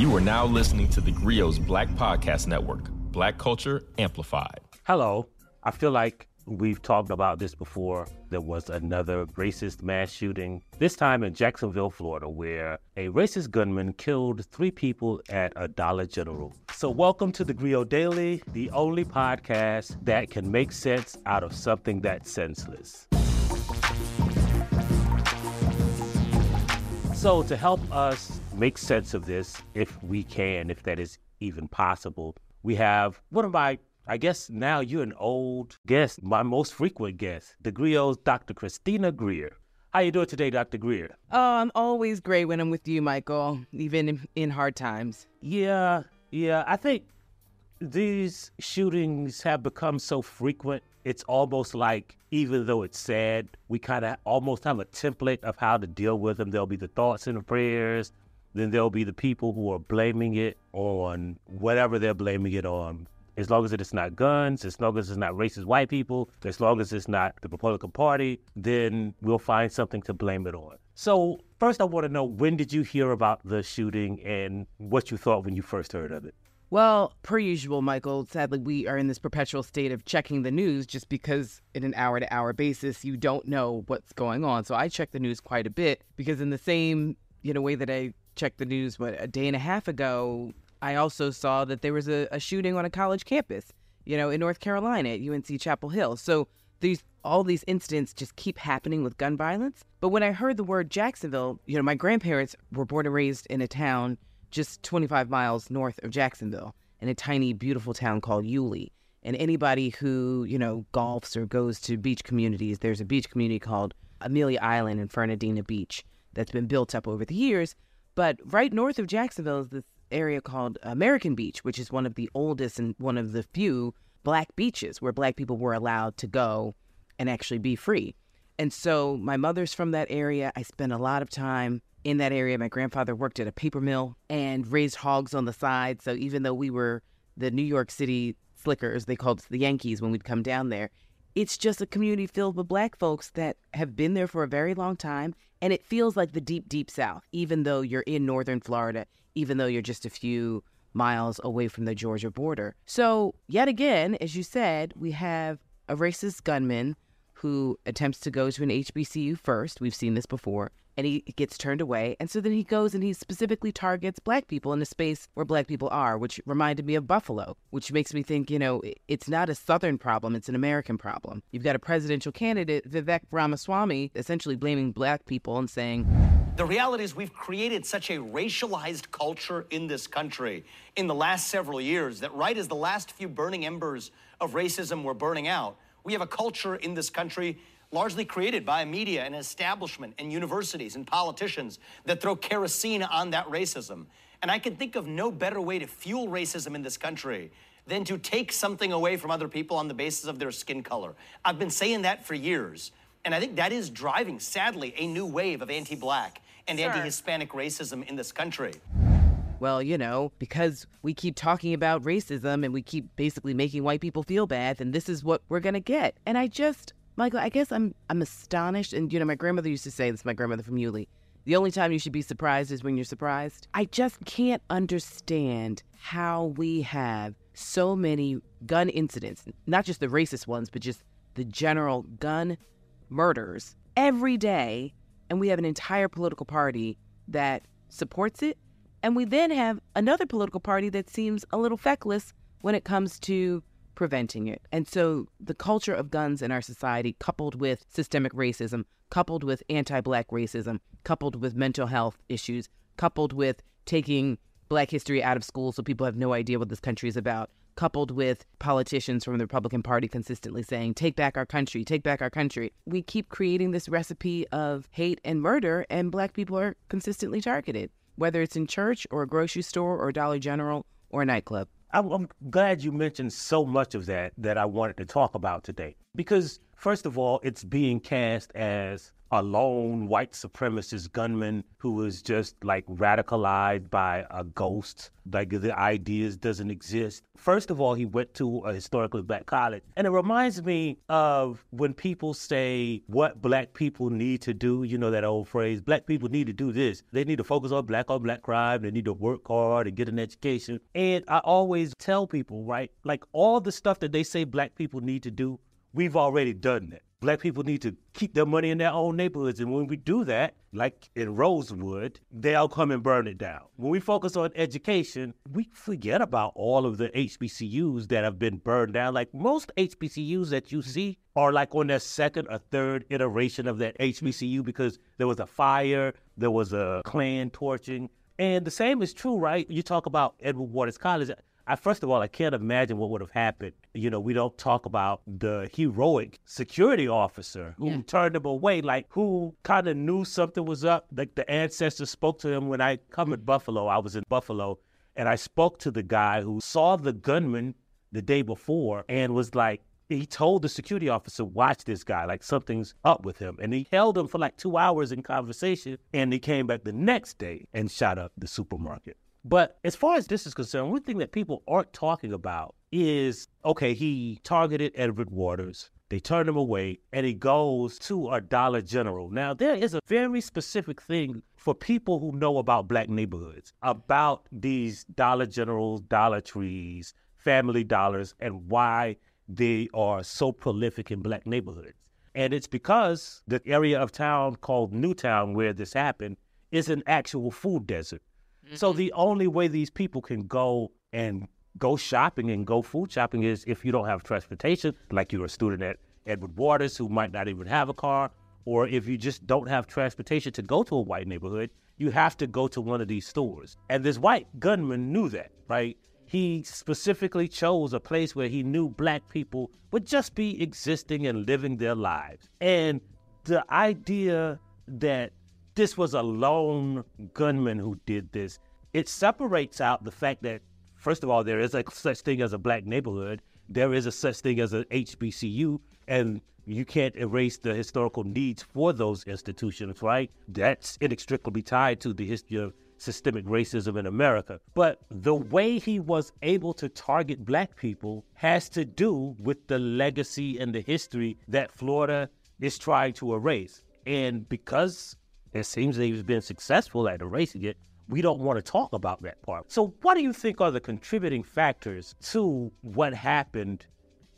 You are now listening to the Grio's Black Podcast Network, Black Culture Amplified. Hello. I feel like we've talked about this before. There was another racist mass shooting, this time in Jacksonville, Florida, where a racist gunman killed three people at a Dollar General. So, welcome to the Grio Daily, the only podcast that can make sense out of something that's senseless. So, to help us make sense of this, if we can, if that is even possible, we have one of my I guess now you're an old guest, my most frequent guest, the Grio's Dr. Christina Greer. How you doing today, Dr. Greer? Oh, I'm always great when I'm with you, Michael, even in, in hard times. Yeah, yeah. I think these shootings have become so frequent. It's almost like, even though it's sad, we kind of almost have a template of how to deal with them. There'll be the thoughts and the prayers. Then there'll be the people who are blaming it on whatever they're blaming it on as long as it's not guns, as long as it's not racist white people, as long as it's not the Republican Party, then we'll find something to blame it on. So, first, I want to know when did you hear about the shooting and what you thought when you first heard of it? Well, per usual, Michael, sadly, we are in this perpetual state of checking the news just because, in an hour to hour basis, you don't know what's going on. So I check the news quite a bit because, in the same you know way that I checked the news what a day and a half ago, I also saw that there was a, a shooting on a college campus, you know, in North Carolina at UNC Chapel Hill. So these all these incidents just keep happening with gun violence. But when I heard the word Jacksonville, you know, my grandparents were born and raised in a town just 25 miles north of Jacksonville in a tiny, beautiful town called Yulee. And anybody who, you know, golfs or goes to beach communities, there's a beach community called Amelia Island in Fernandina Beach that's been built up over the years. But right north of Jacksonville is this area called American Beach, which is one of the oldest and one of the few black beaches where black people were allowed to go and actually be free. And so my mother's from that area. I spent a lot of time in that area. My grandfather worked at a paper mill and raised hogs on the side. So even though we were the New York City Slickers, they called us the Yankees when we'd come down there, it's just a community filled with black folks that have been there for a very long time. And it feels like the deep, deep South, even though you're in Northern Florida even though you're just a few miles away from the Georgia border. So, yet again, as you said, we have a racist gunman who attempts to go to an HBCU first. We've seen this before. And he gets turned away. And so then he goes and he specifically targets black people in a space where black people are, which reminded me of Buffalo, which makes me think, you know, it's not a Southern problem, it's an American problem. You've got a presidential candidate, Vivek Ramaswamy, essentially blaming black people and saying, the reality is, we've created such a racialized culture in this country in the last several years that, right as the last few burning embers of racism were burning out, we have a culture in this country largely created by media and establishment and universities and politicians that throw kerosene on that racism. And I can think of no better way to fuel racism in this country than to take something away from other people on the basis of their skin color. I've been saying that for years. And I think that is driving, sadly, a new wave of anti black and sure. anti Hispanic racism in this country. Well, you know, because we keep talking about racism and we keep basically making white people feel bad, then this is what we're going to get. And I just, Michael, I guess I'm I'm astonished. And, you know, my grandmother used to say this, my grandmother from Yulee. The only time you should be surprised is when you're surprised. I just can't understand how we have so many gun incidents, not just the racist ones, but just the general gun murders every day, and we have an entire political party that supports it. And we then have another political party that seems a little feckless when it comes to preventing it. And so the culture of guns in our society, coupled with systemic racism, coupled with anti black racism, coupled with mental health issues, coupled with taking black history out of school so people have no idea what this country is about, coupled with politicians from the Republican Party consistently saying, take back our country, take back our country. We keep creating this recipe of hate and murder, and Black people are consistently targeted, whether it's in church or a grocery store or Dollar General or a nightclub. I'm glad you mentioned so much of that that I wanted to talk about today. Because First of all, it's being cast as a lone white supremacist gunman who was just like radicalized by a ghost, like the ideas doesn't exist. First of all, he went to a historically black college. And it reminds me of when people say what black people need to do, you know that old phrase, black people need to do this. They need to focus on black on black crime, they need to work hard and get an education. And I always tell people, right, like all the stuff that they say black people need to do, we've already done that black people need to keep their money in their own neighborhoods. And when we do that, like in Rosewood, they'll come and burn it down. When we focus on education, we forget about all of the HBCUs that have been burned down. Like most HBCUs that you see are like on their second or third iteration of that HBCU because there was a fire, there was a Klan torching. And the same is true, right? You talk about Edward Waters College. I, first of all, I can't imagine what would have happened. You know, we don't talk about the heroic security officer who yeah. turned him away, like who kind of knew something was up. Like the ancestors spoke to him when I come in Buffalo. I was in Buffalo and I spoke to the guy who saw the gunman the day before and was like, he told the security officer, watch this guy, like something's up with him. And he held him for like two hours in conversation. And he came back the next day and shot up the supermarket. But as far as this is concerned, one thing that people aren't talking about is okay, he targeted Edward Waters. They turned him away, and he goes to a Dollar General. Now, there is a very specific thing for people who know about black neighborhoods about these Dollar Generals, Dollar Trees, Family Dollars, and why they are so prolific in black neighborhoods. And it's because the area of town called Newtown, where this happened, is an actual food desert. Mm-hmm. So the only way these people can go and go shopping and go food shopping is if you don't have transportation, like you're a student at Edward Waters who might not even have a car, or if you just don't have transportation to go to a white neighborhood, you have to go to one of these stores. And this white gunman knew that, right? He specifically chose a place where he knew black people would just be existing and living their lives. And the idea that this was a lone gunman who did this, it separates out the fact that, first of all, there is a such thing as a black neighborhood, there is a such thing as an HBCU, and you can't erase the historical needs for those institutions, right? That's inextricably tied to the history of systemic racism in America. But the way he was able to target black people has to do with the legacy and the history that Florida is trying to erase. And because it seems that he's been successful at erasing it. We don't want to talk about that part. So, what do you think are the contributing factors to what happened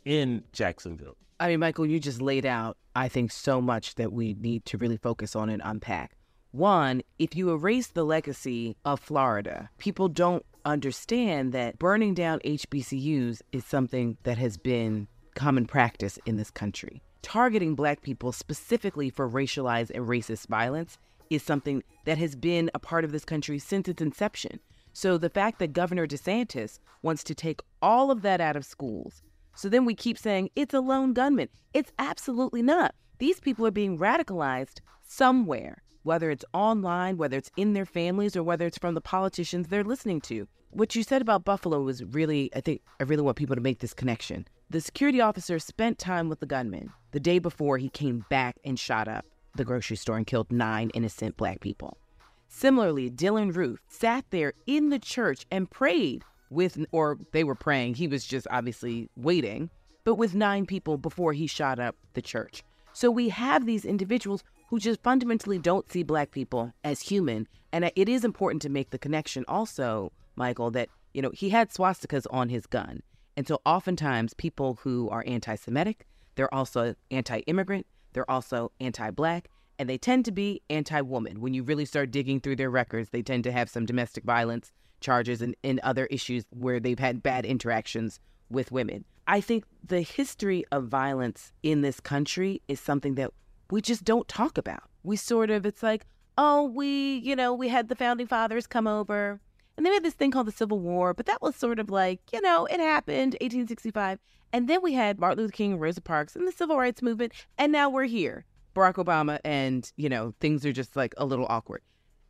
in Jacksonville? I mean, Michael, you just laid out, I think, so much that we need to really focus on and unpack. One, if you erase the legacy of Florida, people don't understand that burning down HBCUs is something that has been common practice in this country targeting black people specifically for racialized and racist violence is something that has been a part of this country since its inception. So the fact that Governor DeSantis wants to take all of that out of schools, so then we keep saying it's a lone gunman. It's absolutely not. These people are being radicalized somewhere, whether it's online, whether it's in their families, or whether it's from the politicians they're listening to. What you said about Buffalo was really, I think, I really want people to make this connection. The security officer spent time with the gunman the day before he came back and shot up the grocery store and killed nine innocent black people. Similarly, Dylann Roof sat there in the church and prayed with, or they were praying, he was just obviously waiting, but with nine people before he shot up the church. So we have these individuals who just fundamentally don't see black people as human. And it is important to make the connection also, Michael, that, you know, he had swastikas on his gun. And so oftentimes people who are anti Semitic, they're also anti immigrant, they're also anti black, and they tend to be anti woman. When you really start digging through their records, they tend to have some domestic violence charges and, and other issues where they've had bad interactions with women. I think the history of violence in this country is something that we just don't talk about. We sort of, it's like, oh, we, you know, we had the founding fathers come over and then we had this thing called the Civil War, but that was sort of like, you know, it happened, 1865. And then we had Martin Luther King, Rosa Parks, and the Civil Rights Movement. And now we're here, Barack Obama, and, you know, things are just like a little awkward.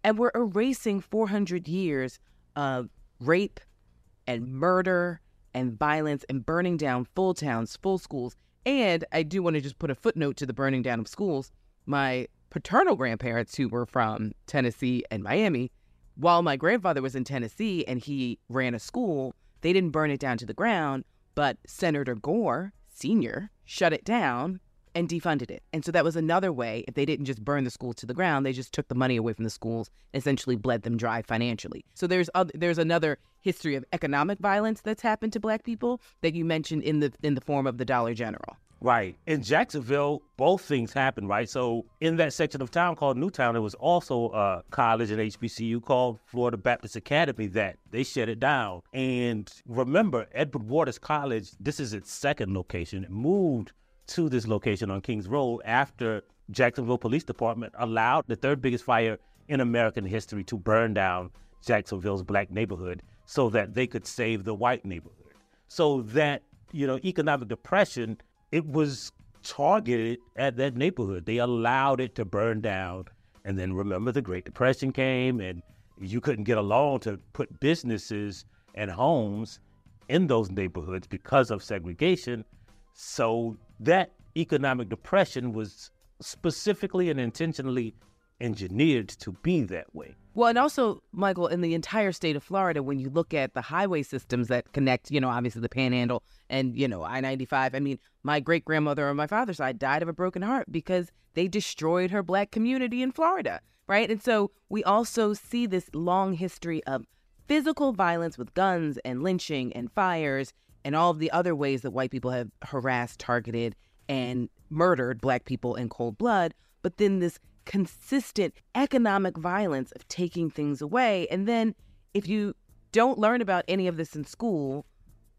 And we're erasing 400 years of rape and murder and violence and burning down full towns, full schools. And I do want to just put a footnote to the burning down of schools. My paternal grandparents, who were from Tennessee and Miami, while my grandfather was in Tennessee and he ran a school, they didn't burn it down to the ground, but Senator Gore, Sr., shut it down and defunded it. And so that was another way, if they didn't just burn the school to the ground, they just took the money away from the schools, essentially bled them dry financially. So there's other, there's another history of economic violence that's happened to black people that you mentioned in the in the form of the Dollar General. Right. In Jacksonville, both things happened, right? So in that section of town called Newtown, there was also a college and HBCU called Florida Baptist Academy that they shut it down. And remember, Edward Waters College, this is its second location. It moved to this location on Kings Road after Jacksonville Police Department allowed the third biggest fire in American history to burn down Jacksonville's black neighborhood so that they could save the white neighborhood. So that, you know, economic depression, it was targeted at that neighborhood. They allowed it to burn down. And then remember the Great Depression came and you couldn't get a loan to put businesses and homes in those neighborhoods because of segregation. So that economic depression was specifically and intentionally engineered to be that way. Well, and also, Michael, in the entire state of Florida, when you look at the highway systems that connect, you know, obviously the Panhandle and, you know, I 95, I mean, my great grandmother on my father's side died of a broken heart because they destroyed her black community in Florida, right? And so we also see this long history of physical violence with guns and lynching and fires and all of the other ways that white people have harassed, targeted, and murdered black people in cold blood. But then this consistent economic violence of taking things away. And then if you don't learn about any of this in school,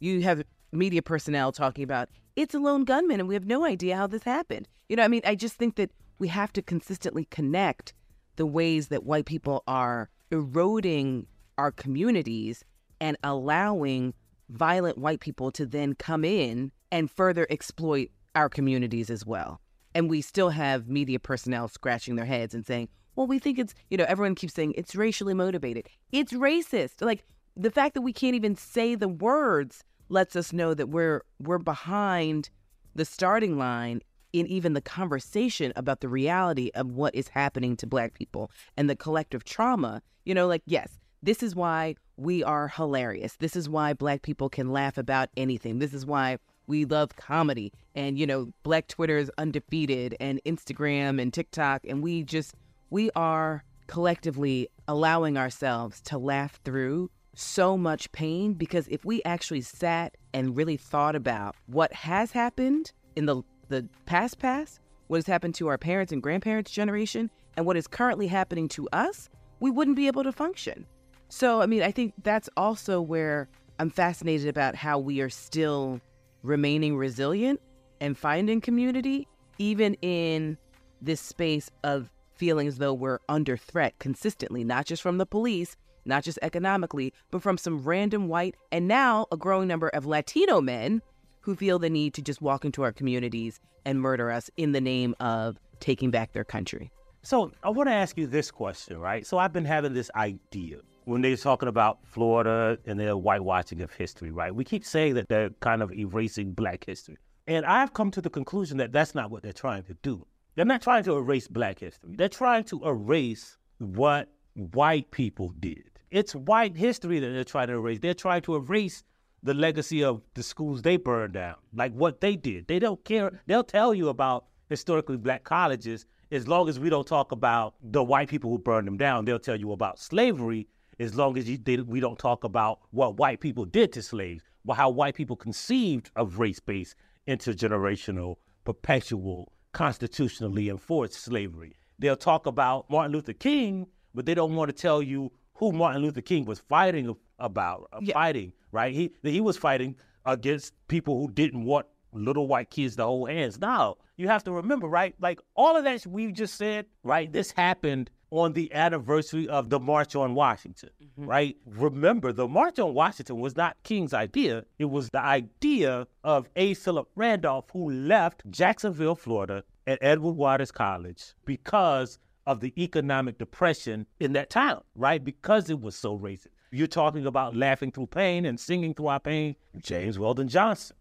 you have media personnel talking about it's a lone gunman and we have no idea how this happened. You know, I mean, I just think that we have to consistently connect the ways that white people are eroding our communities and allowing violent white people to then come in and further exploit our communities as well. And we still have media personnel scratching their heads and saying, well, we think it's, you know, everyone keeps saying it's racially motivated. It's racist. Like the fact that we can't even say the words lets us know that we're we're behind the starting line in even the conversation about the reality of what is happening to black people and the collective trauma. You know, like yes, this is why we are hilarious. This is why black people can laugh about anything. This is why we love comedy. And you know black twitter is undefeated and instagram and tiktok. And we just we are collectively allowing ourselves to laugh through so much pain. Because if we actually sat and really thought about what has happened in the the past past what has happened to our parents and grandparents generation and what is currently happening to us we wouldn't be able to function. So i mean i think that's also where i'm fascinated about how we are still remaining resilient and finding community, even in this space of feeling as though we're under threat consistently, not just from the police, not just economically, but from some random white and now a growing number of Latino men who feel the need to just walk into our communities and murder us in the name of taking back their country. So I want to ask you this question, right? So I've been having this idea when they're talking about Florida and their whitewashing of history, right? We keep saying that they're kind of erasing black history. And I've come to the conclusion that that's not what they're trying to do. They're not trying to erase black history. They're trying to erase what white people did. It's white history that they're trying to erase. They're trying to erase the legacy of the schools they burned down, like what they did. They don't care. They'll tell you about historically black colleges as long as we don't talk about the white people who burned them down. They'll tell you about slavery as long as you, they, we don't talk about what white people did to slaves, but how white people conceived of race-based, intergenerational, perpetual, constitutionally enforced slavery. They'll talk about Martin Luther King, but they don't want to tell you who Martin Luther King was fighting about, uh, yeah. fighting, right? He he was fighting against people who didn't want little white kids to hold hands. Now, you have to remember, right? Like all of that we've just said, right? This happened on the anniversary of the March on Washington, mm-hmm. right? Remember, the March on Washington was not King's idea. It was the idea of A. Philip Randolph, who left Jacksonville, Florida, at Edward Waters College because of the economic depression in that town, right? Because it was so racist. You're talking about laughing through pain and singing through our pain. James Weldon Johnson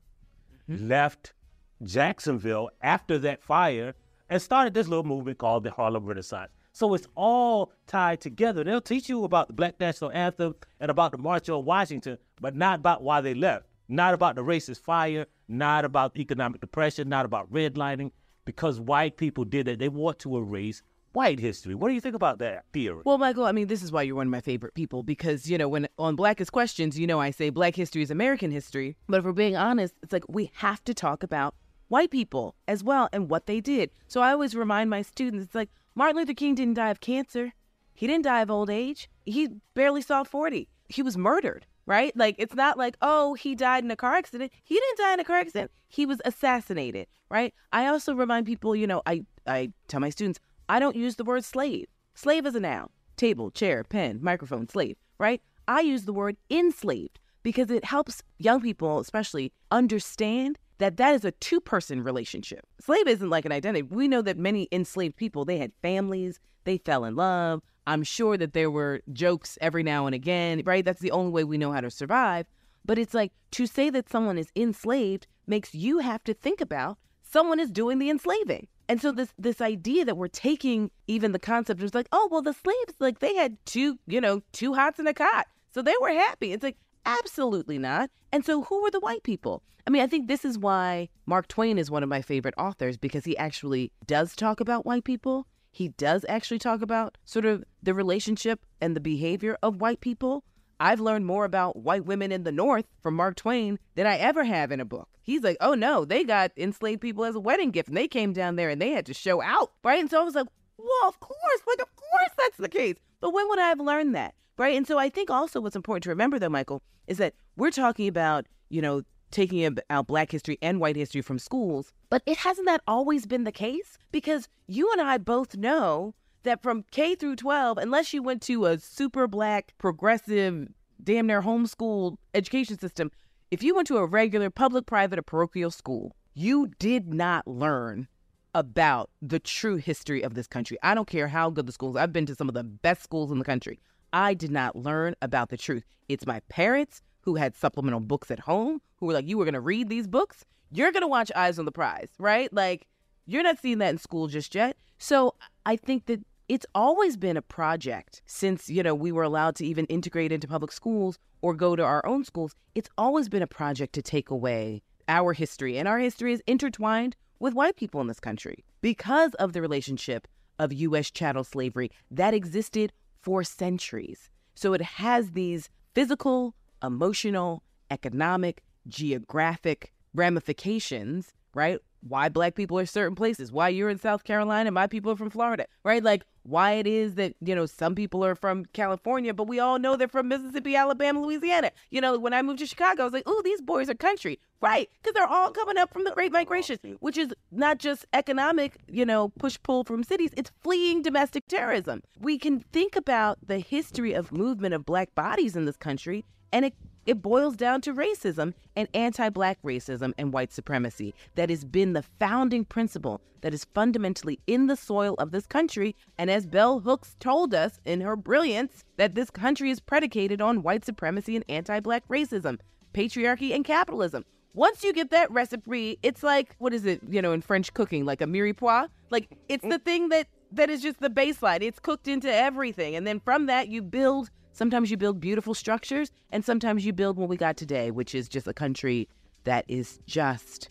mm-hmm. left Jacksonville after that fire and started this little movement called the Harlem Renaissance. So it's all tied together. They'll teach you about the Black National Anthem and about the March on Washington, but not about why they left, not about the racist fire, not about economic depression, not about redlining, because white people did it. They want to erase white history. What do you think about that theory? Well, Michael, I mean, this is why you're one of my favorite people because, you know, when on Blackest Questions, you know, I say Black history is American history. But if we're being honest, it's like we have to talk about white people as well and what they did. So I always remind my students, it's like Martin Luther King didn't die of cancer. He didn't die of old age. He barely saw 40. He was murdered, right? Like, it's not like, oh, he died in a car accident. He didn't die in a car accident. He was assassinated, right? I also remind people, you know, I, I tell my students, I don't use the word slave. Slave is a noun table, chair, pen, microphone, slave, right? I use the word enslaved because it helps young people, especially, understand that that is a two person relationship. Slave isn't like an identity. We know that many enslaved people, they had families, they fell in love. I'm sure that there were jokes every now and again, right? That's the only way we know how to survive. But it's like to say that someone is enslaved makes you have to think about someone is doing the enslaving. And so this this idea that we're taking even the concept is like, oh well, the slaves like they had two, you know, two hots and a cot, so they were happy. It's like absolutely not. And so who were the white people? I mean, I think this is why Mark Twain is one of my favorite authors because he actually does talk about white people. He does actually talk about sort of the relationship and the behavior of white people. I've learned more about white women in the North from Mark Twain than I ever have in a book. He's like, oh no, they got enslaved people as a wedding gift and they came down there and they had to show out, right? And so I was like, well, of course, like, of course that's the case. But when would I have learned that, right? And so I think also what's important to remember, though, Michael, is that we're talking about, you know, taking out black history and white history from schools, but it hasn't that always been the case? Because you and I both know that from K through 12, unless you went to a super black, progressive, damn near homeschool education system, if you went to a regular public, private, or parochial school, you did not learn about the true history of this country. I don't care how good the schools. I've been to some of the best schools in the country. I did not learn about the truth. It's my parents who had supplemental books at home who were like, you were going to read these books. You're going to watch Eyes on the Prize, right? Like, you're not seeing that in school just yet. So I think that it's always been a project since, you know, we were allowed to even integrate into public schools or go to our own schools. It's always been a project to take away our history. And our history is intertwined with white people in this country because of the relationship of U.S. chattel slavery that existed for centuries. So it has these physical, emotional, economic, geographic ramifications, right? Why black people are certain places, why you're in South Carolina, my people are from Florida, right? Like why it is that, you know, some people are from California, but we all know they're from Mississippi, Alabama, Louisiana. You know, when I moved to Chicago, I was like, oh, these boys are country, right? Because they're all coming up from the Great Migration, which is not just economic, you know, push pull from cities, it's fleeing domestic terrorism. We can think about the history of movement of black bodies in this country, and it it boils down to racism and anti black racism and white supremacy that has been the founding principle that is fundamentally in the soil of this country. And as Bell Hooks told us in her brilliance, that this country is predicated on white supremacy and anti black racism, patriarchy, and capitalism. Once you get that recipe, it's like, what is it, you know, in French cooking, like a mirepoix? Like, it's the thing that that is just the baseline. It's cooked into everything. And then from that, you build Sometimes you build beautiful structures, and sometimes you build what we got today, which is just a country that is just.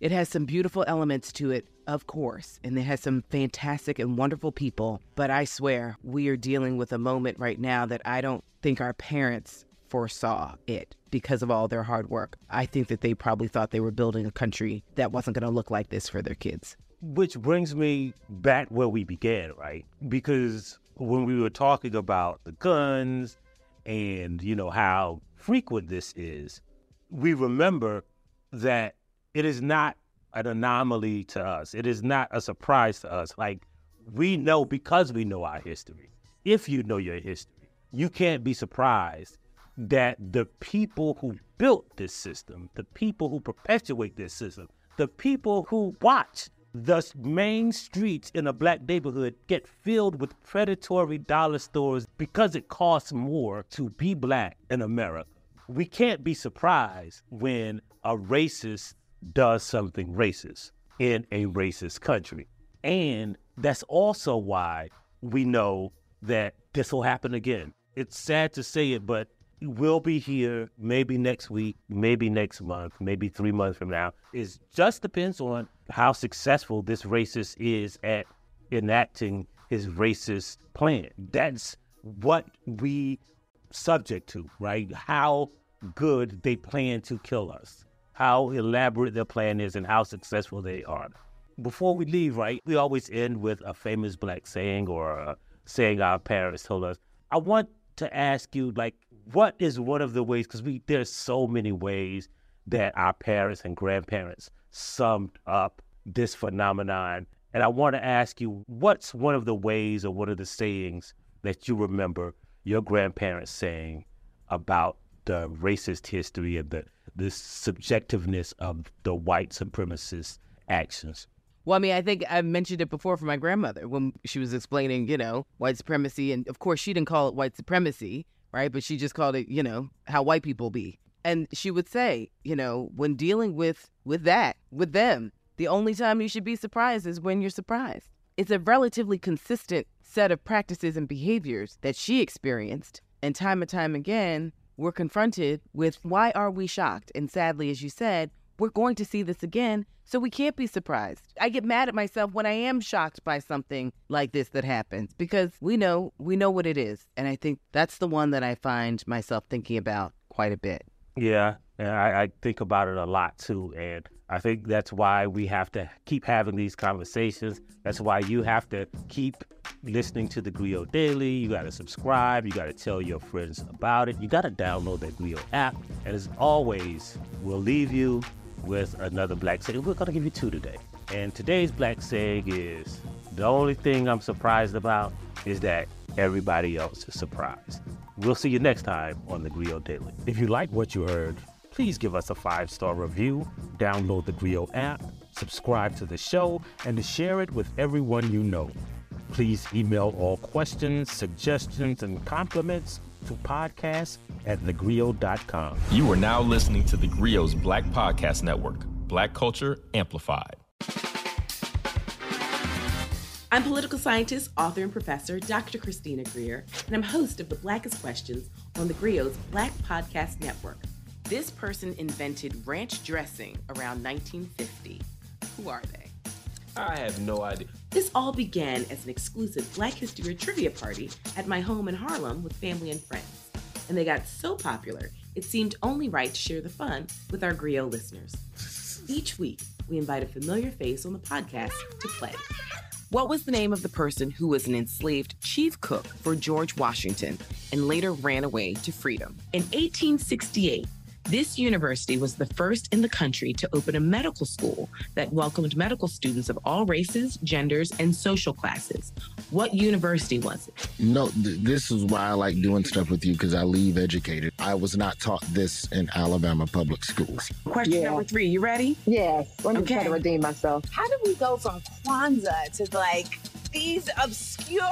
It has some beautiful elements to it, of course, and it has some fantastic and wonderful people. But I swear, we are dealing with a moment right now that I don't think our parents foresaw it because of all their hard work. I think that they probably thought they were building a country that wasn't going to look like this for their kids. Which brings me back where we began, right? Because when we were talking about the guns and you know how frequent this is, we remember that it is not an anomaly to us. It is not a surprise to us. Like we know because we know our history. If you know your history, you can't be surprised that the people who built this system, the people who perpetuate this system, the people who watch the main streets in a black neighborhood get filled with predatory dollar stores because it costs more to be black in America. We can't be surprised when a racist does something racist in a racist country. And that's also why we know that this will happen again. It's sad to say it, but we'll be here maybe next week, maybe next month, maybe three months from now. It just depends on how successful this racist is at enacting his racist plan. That's what we subject to, right? How good they plan to kill us, how elaborate their plan is, and how successful they are. Before we leave, right, we always end with a famous black saying or a saying our parents told us. I want to ask you, like, what is one of the ways? Because we there's so many ways that our parents and grandparents summed up this phenomenon, and I want to ask you, what's one of the ways or one of the sayings that you remember your grandparents saying about the racist history and the the subjectiveness of the white supremacist actions? Well, I mean, I think I mentioned it before for my grandmother when she was explaining, you know, white supremacy. And of course, she didn't call it white supremacy, right? But she just called it, you know, how white people be. And she would say, you know, when dealing with with that, with them, the only time you should be surprised is when you're surprised. It's a relatively consistent set of practices and behaviors that she experienced. And time and time again, we're confronted with why are we shocked? And sadly, as you said, we're going to see this again, so we can't be surprised. I get mad at myself when I am shocked by something like this that happens because we know we know what it is, and I think that's the one that I find myself thinking about quite a bit. Yeah, and I, I think about it a lot too, and I think that's why we have to keep having these conversations. That's why you have to keep listening to the Grio Daily. You got to subscribe. You got to tell your friends about it. You got to download the Grio app. And as always, we'll leave you with another black saying. We're to give you two today. And today's black saying is the only thing I'm surprised about is that everybody else is surprised. We'll see you next time on the Grio Daily. If you like what you heard, please give us a five star review, download the Grio app, subscribe to the show, and to share it with everyone you know. Please email all questions, suggestions, and compliments to podcast at thegrio.com. You are now listening to the Grio's Black Podcast Network, Black Culture Amplified. I'm political scientist, author, and professor Dr. Christina Greer, and I'm host of the Blackest Questions on the Grio's Black Podcast Network. This person invented ranch dressing around 1950. Who are they? I have no idea. This all began as an exclusive Black History trivia party at my home in Harlem with family and friends. And they got so popular, it seemed only right to share the fun with our Grio listeners. Each week, we invite a familiar face on the podcast to play. What was the name of the person who was an enslaved chief cook for George Washington and later ran away to freedom? In 1868, this university was the first in the country to open a medical school that welcomed medical students of all races, genders, and social classes. What university was it? No, th- this is why I like doing stuff with you because I leave educated. I was not taught this in Alabama public schools. Question Yeah. number three. You ready? Yes, let me try Okay. to redeem myself. How do we go from Kwanzaa to like these obscure?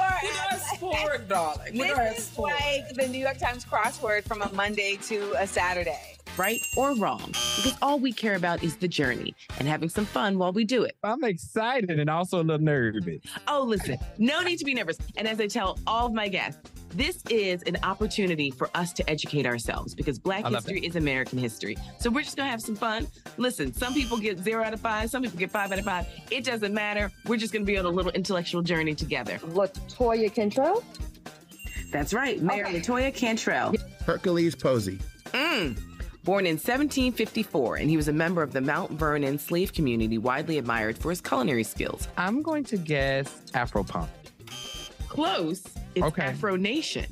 sport, darling. We're this is like the New York Times crossword from a Monday to a Saturday. Right or wrong? Because all we care about is the journey and having some fun while we do it. I'm excited and also a little nervous. Oh, listen, no need to be nervous. And as I tell all of my guests, this is an opportunity for us to educate ourselves because Black history is American history. So we're just gonna have some fun. Listen, some people get zero out of five, some people get five out of five. It doesn't matter. We're just gonna be on a little intellectual journey together. Latoya Cantrell? That's right, Mayor Okay. Latoya Cantrell. Hercules Posey. Mm. Born in 1754, and he was a member of the Mount Vernon slave community, widely admired for his culinary skills. I'm going to guess Afro punk. Close. It's Okay. Afro Nation.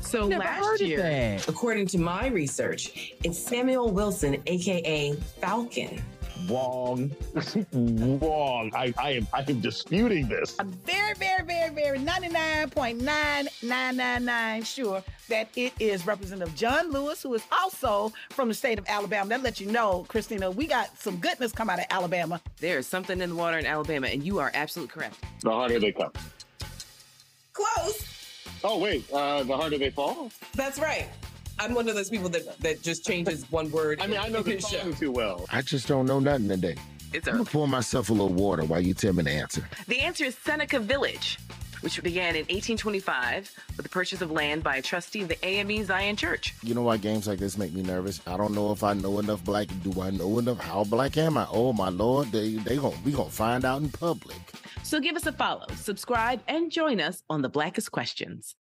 So Never last year, according to my research, it's Samuel Wilson, aka Falcon. Wrong. Wrong. I, I am I am disputing this. I'm very, very, very, very 99.9999 sure that it is Representative John Lewis, who is also from the state of Alabama. That lets you know, Christina, we got some goodness come out of Alabama. There is something in the water in Alabama, and you are absolutely correct. The harder they come. Close. Oh wait, uh, the harder they fall. That's right. I'm one of those people that that just changes one word. I mean, I know the song too well. I just don't know nothing today. It's I'm gonna pour myself a little water while you tell me the answer. The answer is Seneca Village, which began in 1825 with the purchase of land by a trustee of the AME Zion Church. You know why games like this make me nervous? I don't know if I know enough black. Do I know enough? How black am I? Oh my lord, they they gonna we gonna find out in public. So give us a follow, subscribe, and join us on the Blackest Questions.